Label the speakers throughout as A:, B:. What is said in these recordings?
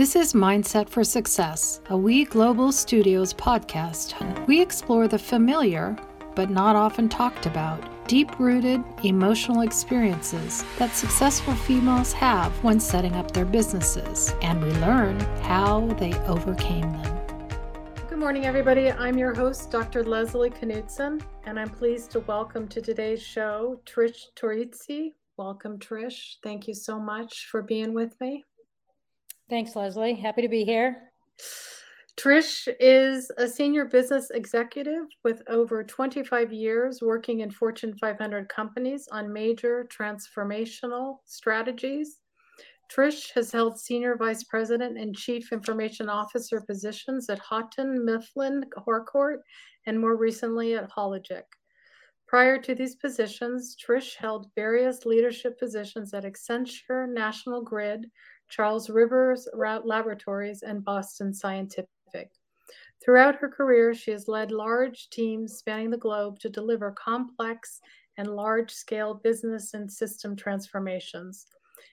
A: This is Mindset for Success, a We Global Studios podcast. We explore the familiar, but not often talked about, deep rooted emotional experiences that successful females have when setting up their businesses, and we learn how they overcame them.
B: Good morning, everybody. I'm your host, Dr. Leslie Knudsen, and I'm pleased to welcome to today's show Trish Torizzo. Welcome, Trish. Thank you so much for being with me.
C: Thanks, Leslie. Happy to be here.
B: Trish is a senior business executive with over 25 years working in Fortune 500 companies on major transformational strategies. Trish has held senior vice president and chief information officer positions at Houghton Mifflin Harcourt and more recently at Hologic. Prior to these positions, Trish held various leadership positions at Accenture, National Grid, Charles Rivers Laboratories, and Boston Scientific. Throughout her career, she has led large teams spanning the globe to deliver complex and large scale business and system transformations.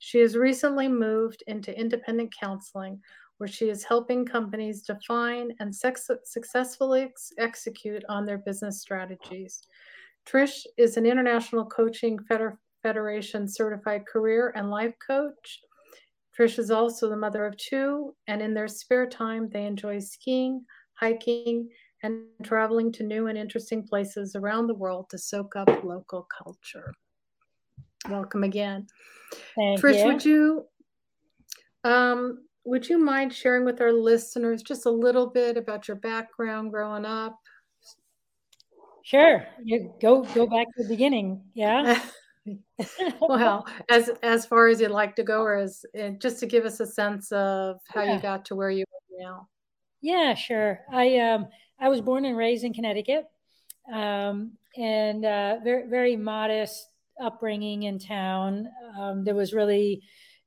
B: She has recently moved into independent counseling, where she is helping companies define and sex- successfully ex- execute on their business strategies. Trish is an International Coaching Feder- Federation certified career and life coach Trish is also the mother of two, and in their spare time, they enjoy skiing, hiking, and traveling to new and interesting places around the world to soak up local culture. Welcome again.
C: Thank
B: Trish,
C: you.
B: would you um, would you mind sharing with our listeners just a little bit about your background growing up?
C: Sure. You go go back to the beginning. Yeah.
B: well, as as far as you'd like to go, or as just to give us a sense of how
C: Yeah.
B: you got to where you are now.
C: Yeah, sure. I um I was born and raised in Connecticut, um, and uh, very very modest upbringing in town. Um, there was really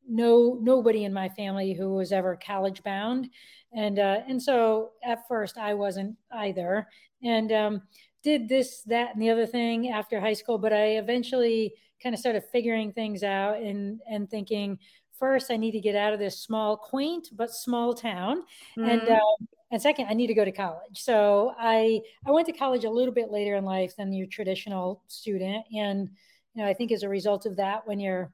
C: no nobody in my family who was ever college bound, and uh, and so at first I wasn't either, and um, did this that and the other thing after high school. But I eventually kind of started figuring things out and and thinking first I need to get out of this small, quaint but small town, and
B: Mhm.
C: um, and second I need to go to college. So I I went to college a little bit later in life than your traditional student, and you know I think as a result of that, when you're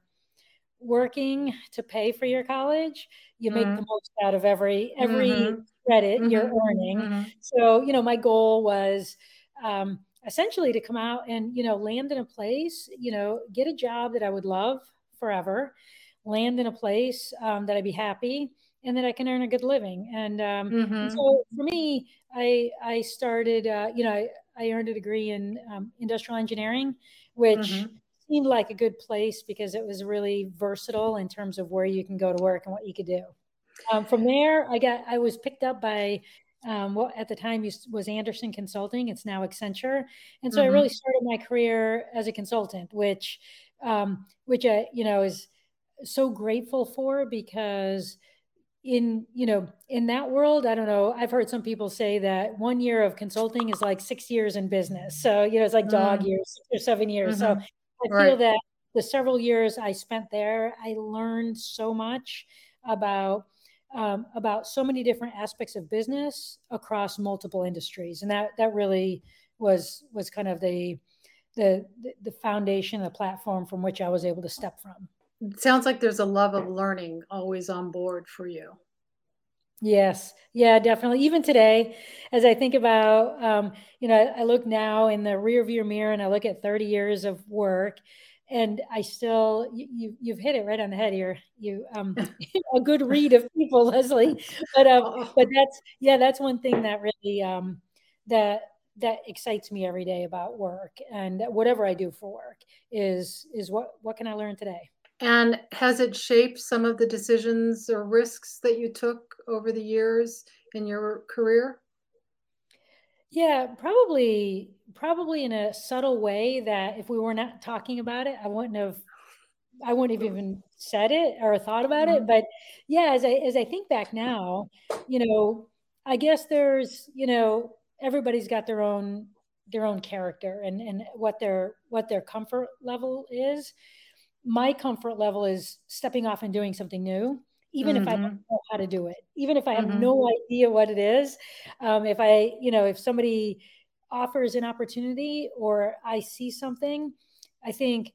C: working to pay for your college, you make the
B: Mhm.
C: most out of every every
B: Mhm.
C: credit you're
B: Mhm.
C: earning.
B: Mhm.
C: So you know my goal was. Um, essentially to come out and you know land in a place you know get a job that i would love forever land in a place um, that i'd be happy and that i can earn a good living and, um, and
B: Mhm.
C: so for me i i started uh, you know I, I earned a degree in um, industrial engineering which
B: Mhm.
C: seemed like a good place because it was really versatile in terms of where you can go to work and what you could do um, from there i got i was picked up by um, what at the time was Andersen Consulting. It's now Accenture, and so I
B: Mhm.
C: really started my career as a consultant, which um, which I you know is so grateful for because in you know in that world i don't know i've heard some people say that one year of consulting is like six years in business so you know it's like dog
B: Mm.
C: years six or seven years so
B: Mhm.
C: i feel
B: Right.
C: that the several years i spent there i learned so much about um, about so many different aspects of business across multiple industries and that that really was was kind of the the the foundation the platform from which i was able to step from
B: It sounds like there's a love of learning always on board for you.
C: Yes, yeah, definitely. Even today, as I think about, um, you know, I look now in the rear view mirror and I look at 30 years of work, and I still, you, you you've hit it right on the head here. You, um, a good read of people, Leslie. But, um,
B: Oh.
C: but that's, yeah, that's one thing that really, um, that that excites me every day about work and whatever I do for work is is what what can I learn today?
B: And has it shaped some of the decisions or risks that you took over the years in your career?
C: Yeah, probably probably in a subtle way that if we were not talking about it, I wouldn't have I wouldn't have even said it or thought about it.
B: Mhm.
C: But yeah, as I as I think back now, you know, I guess there's, you know, everybody's got their own their own character and and what their what their comfort level is. My comfort level is stepping off and doing something new even mm-hmm. if I don't mm-hmm. know how to do it, even if I have mm-hmm. no idea what it is. Um, if I, you know, if somebody offers an opportunity or I see something, I think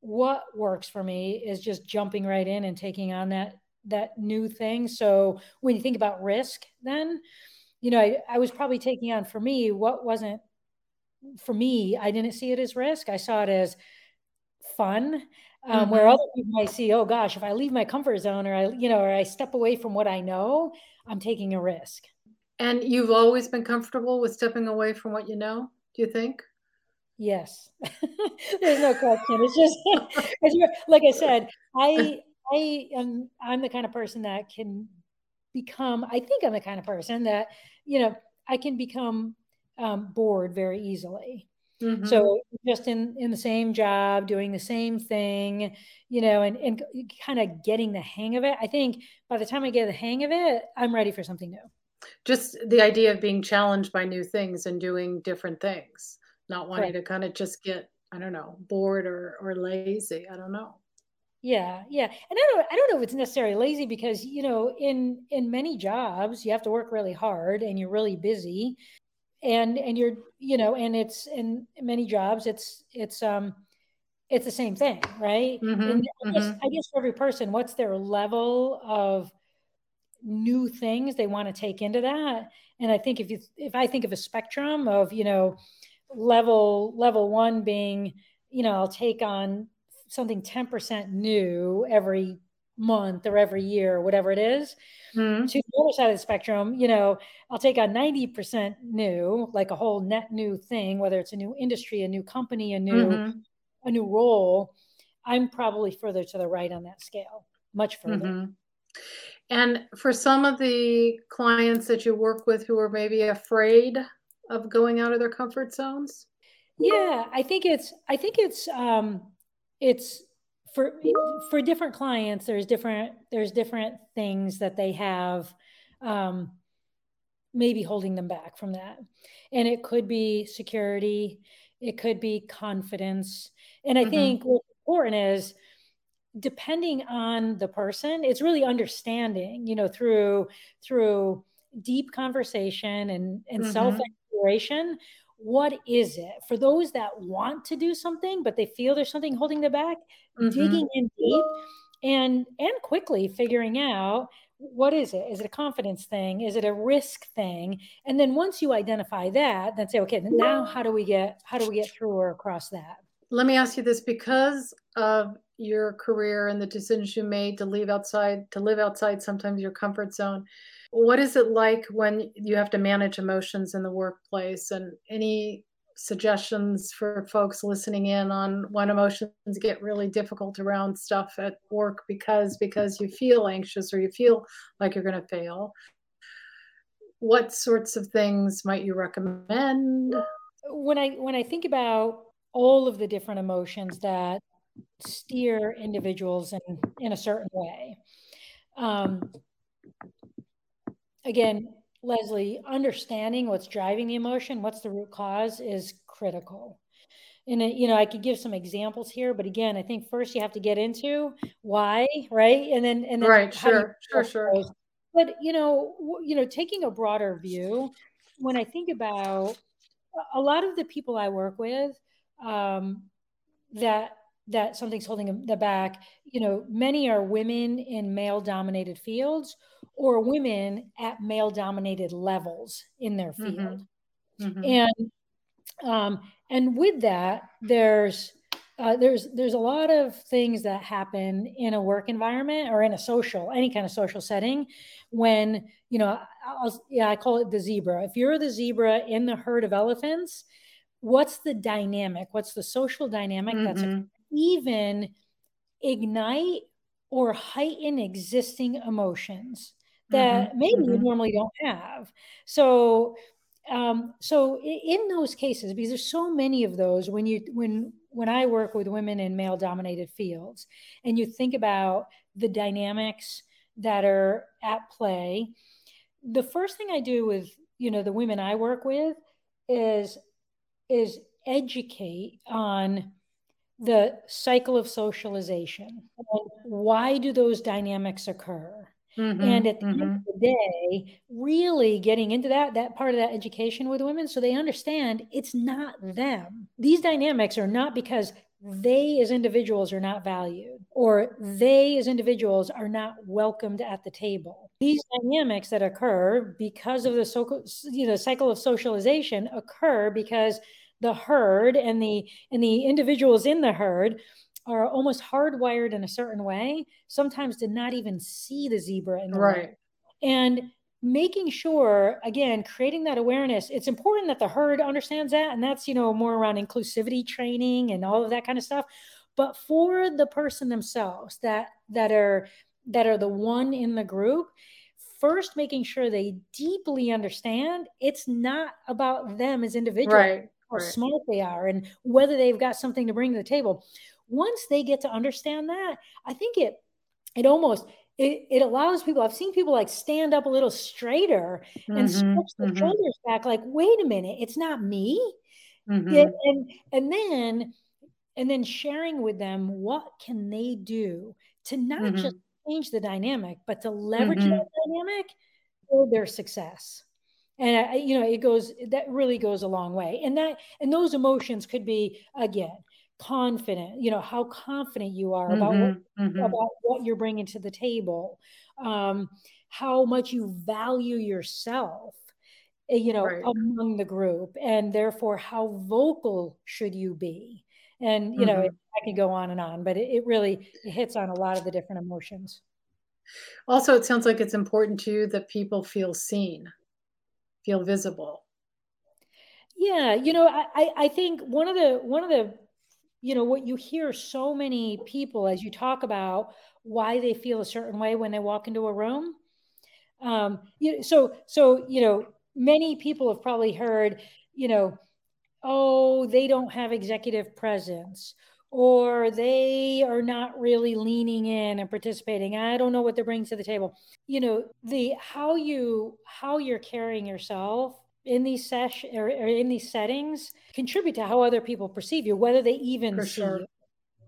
C: what works for me is just jumping right in and taking on that that new thing. So when you think about risk, then, you know, I, I was probably taking on for me what wasn't for me. I didn't see it as risk. I saw it as fun um, mm-hmm. where other people might see, oh gosh, if I leave my comfort zone or I, you know, or I step away from what I know, I'm taking a risk.
B: And you've always been comfortable with stepping away from what you know, do you think?
C: Yes. There's no question. It's just like I said, I I am I'm the kind of person that can become, I think I'm the kind of person that, you know, I can become um, bored very easily. Mm-hmm. So just in in the same job, doing the same thing, you know, and and kind of getting the hang of it. I think by the time I get the hang of it, I'm ready for something new.
B: Just the idea of being challenged by new things and doing different things, not wanting to kind of just get I don't know bored or or lazy. I don't know.
C: Yeah, yeah, and I don't I don't know if it's necessarily lazy because you know in in many jobs you have to work really hard and you're really busy, and and you're you know and it's in many jobs it's it's um it's the same thing right mm-hmm, and I guess, mm-hmm. I guess for every person what's their level of new things they want to take into that and i think if you if i think of a spectrum of you know level level one being you know i'll take on something 10% new every month or every year or whatever it is mm-hmm. to the other side of the spectrum you know i'll take a 90% new like a whole net new thing whether it's a new industry a new company a new mm-hmm. a new role i'm probably further to the right on that scale much further mm-hmm.
B: and for some of the clients that you work with who are maybe afraid of going out of their comfort zones
C: yeah i think it's i think it's um it's for for different clients there's different there's different things that they have um, maybe holding them back from that and it could be security it could be confidence and i mm-hmm. think what's important is depending on the person it's really understanding you know through through deep conversation and and mm-hmm. self exploration what is it? For those that want to do something but they feel there's something holding them back mm-hmm. digging in deep and and quickly figuring out what is it? Is it a confidence thing? Is it a risk thing? And then once you identify that then say okay now how do we get how do we get through or across that?
B: Let me ask you this because of your career and the decisions you made to leave outside to live outside sometimes your comfort zone what is it like when you have to manage emotions in the workplace? And any suggestions for folks listening in on when emotions get really difficult around stuff at work because because you feel anxious or you feel like you're going to fail? What sorts of things might you recommend?
C: When i when i think about all of the different emotions that steer individuals in in a certain way um, again, Leslie, understanding what's driving the emotion, what's the root cause is critical. And you know, I could give some examples here, but again, I think first you have to get into why, right? And then and then
B: right, sure, sure, sure.
C: But you know, you know, taking a broader view, when I think about a lot of the people I work with, um, that that something's holding them back, you know, many are women in male dominated fields or women at male dominated levels in their mm-hmm. field. Mm-hmm. And um, and with that, there's uh, there's there's a lot of things that happen in a work environment or in a social any kind of social setting when you know I'll, yeah I call it the zebra. If you're the zebra in the herd of elephants, what's the dynamic? What's the social dynamic mm-hmm. that's even ignite or heighten existing emotions that mm-hmm. maybe mm-hmm. you normally don't have. So um, so in those cases, because there's so many of those, when you when when I work with women in male dominated fields, and you think about the dynamics that are at play, the first thing I do with you know the women I work with is is educate on the cycle of socialization. Why do those dynamics occur? Mm-hmm, and at the mm-hmm. end of the day, really getting into that that part of that education with women so they understand it's not them. These dynamics are not because they as individuals are not valued or they as individuals are not welcomed at the table these dynamics that occur because of the so, you know cycle of socialization occur because the herd and the and the individuals in the herd are almost hardwired in a certain way sometimes to not even see the zebra in the right. Road. and making sure again creating that awareness it's important that the herd understands that and that's you know more around inclusivity training and all of that kind of stuff. But for the person themselves that that are that are the one in the group first making sure they deeply understand it's not about them as individuals. Right, how smart they are and whether they've got something to bring to the table once they get to understand that i think it it almost it, it allows people i've seen people like stand up a little straighter mm-hmm, and stretch their mm-hmm. shoulders back like wait a minute it's not me mm-hmm. and, and and then and then sharing with them what can they do to not just mm-hmm. change the dynamic but to leverage that mm-hmm. dynamic for their success and I, you know it goes that really goes a long way and that and those emotions could be again confident you know how confident you are about mm-hmm, what, mm-hmm. about what you're bringing to the table um, how much you value yourself eh, you know right. among the group and therefore how vocal should you be and you mm-hmm. know i can go on and on but it, it really it hits on a lot of the different emotions
B: also it sounds like it's important to you that people feel seen feel visible.
C: Yeah you know i i think one of the one of the you know what you hear so many people as you talk about why they feel a certain way when they walk into a room. Um you know, so so you know many people have probably heard you know oh they don't have executive presence or they are not really leaning in and participating i don't know what they're bringing to the table you know the how you how you're carrying yourself in these sesh or, or, in these settings contribute to how other people perceive you, whether they even For see sure. you.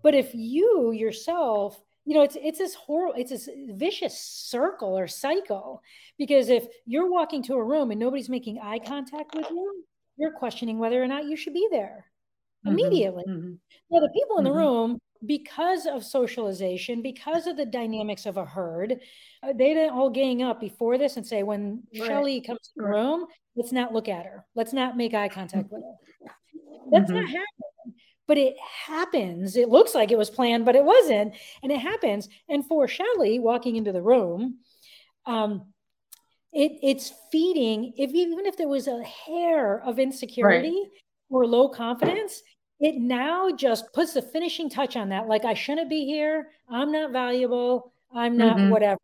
C: But if you yourself, you know, it's it's this horrible, it's this vicious circle or cycle. Because if you're walking to a room and nobody's making eye contact with you, you're questioning whether or not you should be there. Immediately. Mm-hmm. Now, the people in the mm-hmm. room, because of socialization, because of the dynamics of a herd, uh, they didn't all gang up before this and say, when right. Shelly comes to the room, let's not look at her. Let's not make eye contact with her. That's mm-hmm. not happening. But it happens. It looks like it was planned, but it wasn't. And it happens. And for Shelly walking into the room, um, it, it's feeding, if even if there was a hair of insecurity right. or low confidence, it now just puts the finishing touch on that. Like I shouldn't be here. I'm not valuable. I'm not mm-hmm. whatever.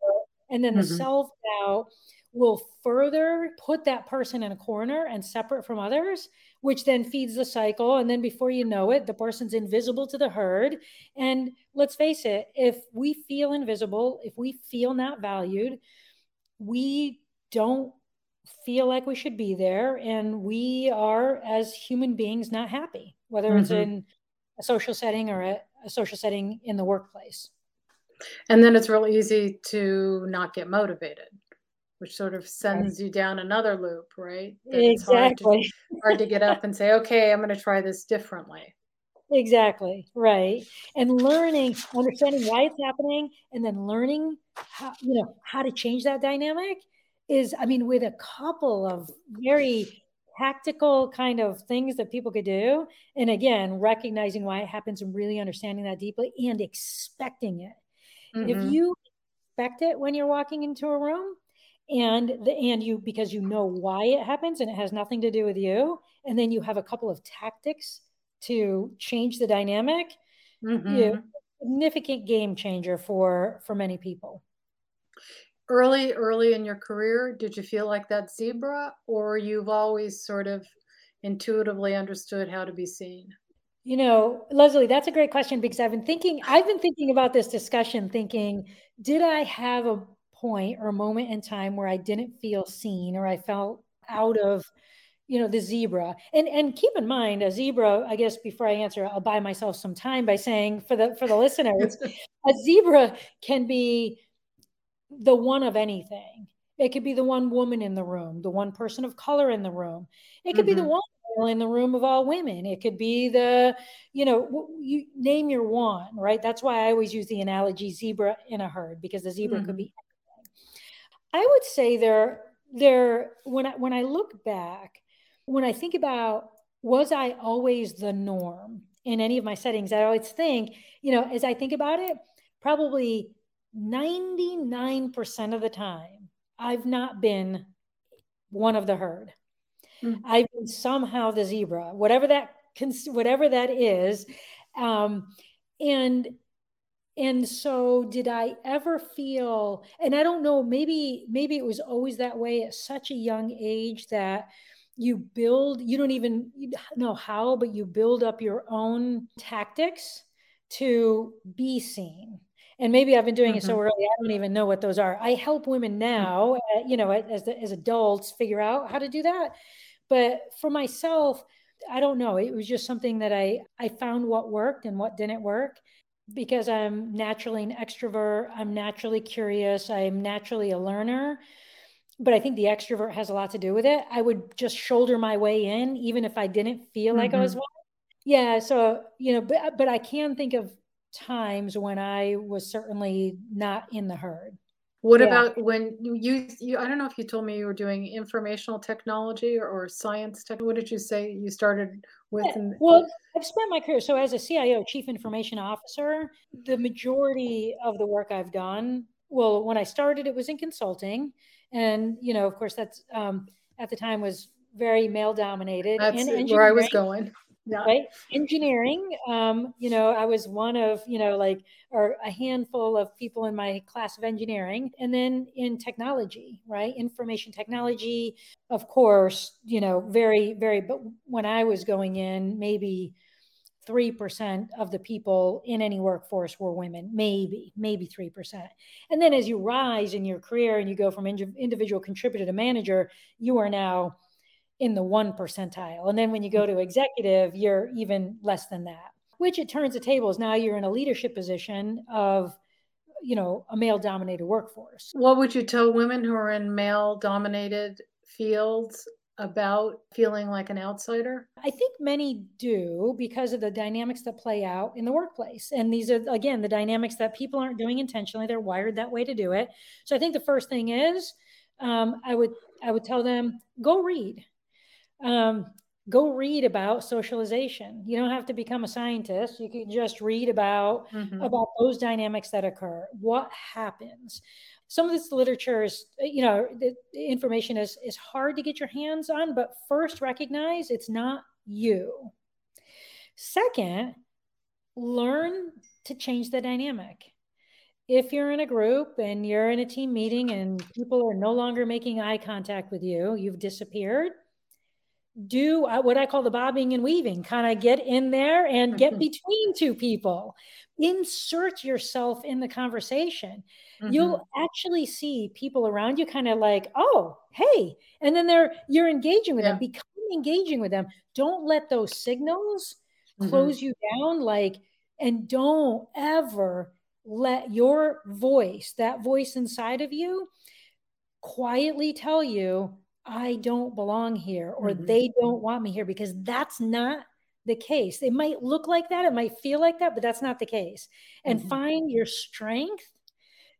C: And then mm-hmm. the self doubt will further put that person in a corner and separate from others, which then feeds the cycle. And then before you know it, the person's invisible to the herd. And let's face it, if we feel invisible, if we feel not valued, we don't feel like we should be there. And we are, as human beings, not happy, whether mm-hmm. it's in a social setting or a, a social setting in the workplace.
B: And then it's real easy to not get motivated which sort of sends right. you down another loop, right?
C: That exactly.
B: It's hard to, hard to get up and say, okay, I'm going to try this differently.
C: Exactly. Right. And learning, understanding why it's happening, and then learning how, you know, how to change that dynamic is, I mean, with a couple of very tactical kind of things that people could do. And again, recognizing why it happens and really understanding that deeply and expecting it. Mm-hmm. If you expect it when you're walking into a room, and the and you because you know why it happens and it has nothing to do with you and then you have a couple of tactics to change the dynamic mm-hmm. you know, significant game changer for for many people
B: early early in your career did you feel like that zebra or you've always sort of intuitively understood how to be seen?
C: You know leslie that's a great question because i've been thinking i've been thinking about this discussion thinking did i have a point or a moment in time where I didn't feel seen or I felt out of you know the zebra? And and keep in mind a zebra i guess before i answer i'll buy myself some time by saying for the for the listeners a zebra can be the one of anything. It could be the one woman in the room, the one person of color in the room. It could mm-hmm. be the mm-hmm. one in the room of all women. It could be the, you know, you name your one, right? That's why I always use the analogy zebra in a herd because the zebra mm-hmm. could be anything. I would say there, there, when I, when I look back, when I think about was I always the norm in any of my settings, I always think, you know, as I think about it, probably 99% of the time, I've not been one of the herd. Mm-hmm. I've been somehow the zebra, whatever that whatever that is. Um, and and so did i ever feel and i don't know maybe maybe it was always that way at such a young age that you build you don't even know how but you build up your own tactics to be seen and maybe i've been doing mm-hmm. it so mm-hmm. early i don't even know what those are i help women mm. now uh, you know as, as adults figure out how to do that but for myself i don't know it was just something that i i found what worked and what didn't work because I'm naturally an extrovert, I'm naturally curious, I'm naturally a learner. But I think the extrovert has a lot to do with it. I would just shoulder my way in, even if I didn't feel mm-hmm. like I was mm-hmm. one. Yeah. So, you know, but, but I can think of times when I was certainly not in the herd.
B: What yeah. about when you, you, I don't know if you told me you were doing informational technology or, or science tech. What did you say you started with? Yeah.
C: In- well, I've spent my career. So as a CIO, chief information officer, the majority of the work I've done, well, when I started, it was in consulting. And, you know, of course, that's um, at the time was very male dominated.
B: That's where I was going
C: yeah. right engineering um, you know i was one of you know like or a handful of people in my class of engineering and then in technology right information technology of course you know very very but when i was going in maybe 3% of the people in any workforce were women, maybe, maybe 3%. And then as you rise in your career and you go from individual contributor to manager, you are now in the one percentile. And then when you go to executive, you're even less than that, which it turns the tables. Now you're in a leadership position of, you know, a male dominated workforce.
B: What would you tell women who are in male dominated fields about feeling like an outsider?
C: I think many do because of the dynamics that play out in the workplace. And these are, again, the dynamics that people aren't doing intentionally. They're wired that way to do it. So I think the first thing is um, I would I would tell them go read um, go read about socialization. You don't have to become a scientist. You can just read about mm-hmm. about those dynamics that occur. What happens? Some of this literature is, you know, the information is is hard to get your hands on. But first, recognize it's not you. Second, learn to change the dynamic. If you're in a group and you're in a team meeting and people are no longer making eye contact with you, you've disappeared do uh, what I call the bobbing and weaving, kind of get in there and get mm-hmm. between two people. Insert yourself in the conversation. Mm-hmm. You'll actually see people around you kind of like, oh, hey. And then they're you're engaging with yeah. them, become engaging with them. Don't let those signals mm-hmm. close you down, like, and don't ever let your voice, that voice inside of you, quietly tell you, I don't belong here or mm-hmm. they don't want me here because that's not the case. It might look like that, it might feel like that, but that's not the case. And mm-hmm. find your strength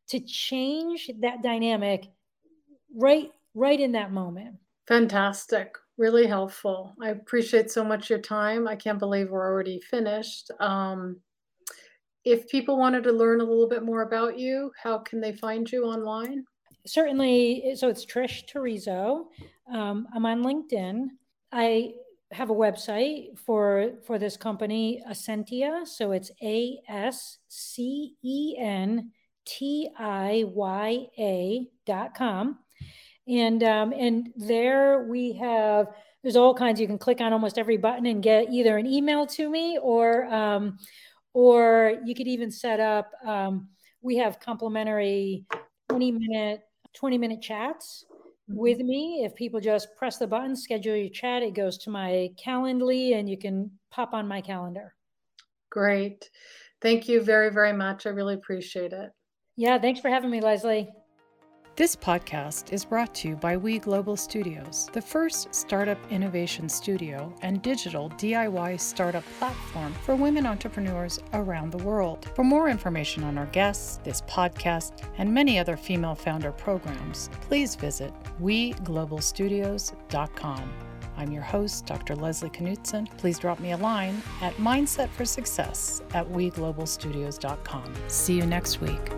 C: to change that dynamic right right in that moment.
B: Fantastic. Really helpful. I appreciate so much your time. I can't believe we're already finished. Um, if people wanted to learn a little bit more about you, how can they find you online?
C: Certainly, so it's Trish Torizzo. Um, I'm on LinkedIn. I have a website for for this company, Ascentia. So it's A S C E N T I Y A dot com, and um, and there we have. There's all kinds. You can click on almost every button and get either an email to me or um, or you could even set up. Um, we have complimentary 20 minute 20 minute chats with mm-hmm. me. If people just press the button, schedule your chat, it goes to my Calendly and you can pop on my calendar.
B: Great. Thank you very, very much. I really appreciate it.
C: Yeah, thanks for having me, Leslie.
B: This podcast is brought to you by We Global Studios, the first startup innovation studio and digital DIY startup platform for women entrepreneurs around the world. For more information on our guests, this podcast, and many other female founder programs, please visit weglobalstudios.com. I'm your host, Dr. Leslie Knutson. Please drop me a line at mindsetforsuccess at weglobalstudios.com. See you next week.